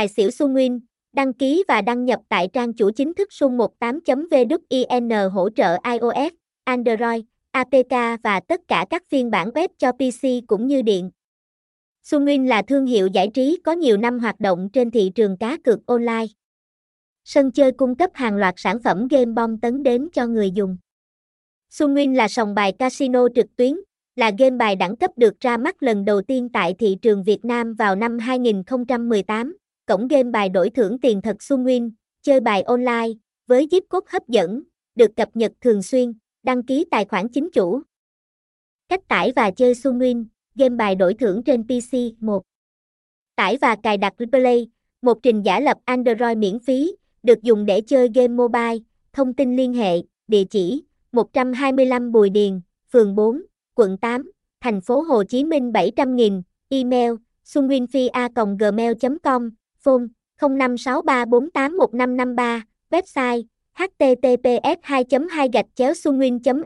tài xỉu Sunwin, đăng ký và đăng nhập tại trang chủ chính thức sun18.vin hỗ trợ iOS, Android, APK và tất cả các phiên bản web cho PC cũng như điện. Sunwin là thương hiệu giải trí có nhiều năm hoạt động trên thị trường cá cược online. Sân chơi cung cấp hàng loạt sản phẩm game bom tấn đến cho người dùng. Sunwin là sòng bài casino trực tuyến, là game bài đẳng cấp được ra mắt lần đầu tiên tại thị trường Việt Nam vào năm 2018. Cổng game bài đổi thưởng tiền thật Sunwin, chơi bài online, với zip code hấp dẫn, được cập nhật thường xuyên, đăng ký tài khoản chính chủ. Cách tải và chơi Sunwin, game bài đổi thưởng trên PC 1. Tải và cài đặt Replay, một trình giả lập Android miễn phí, được dùng để chơi game mobile, thông tin liên hệ, địa chỉ 125 Bùi Điền, phường 4, quận 8, thành phố Hồ Chí Minh 700.000, email sunwinfia.gmail.com, phone 0563481553, website https 2 2 gạch chéo sunwin fish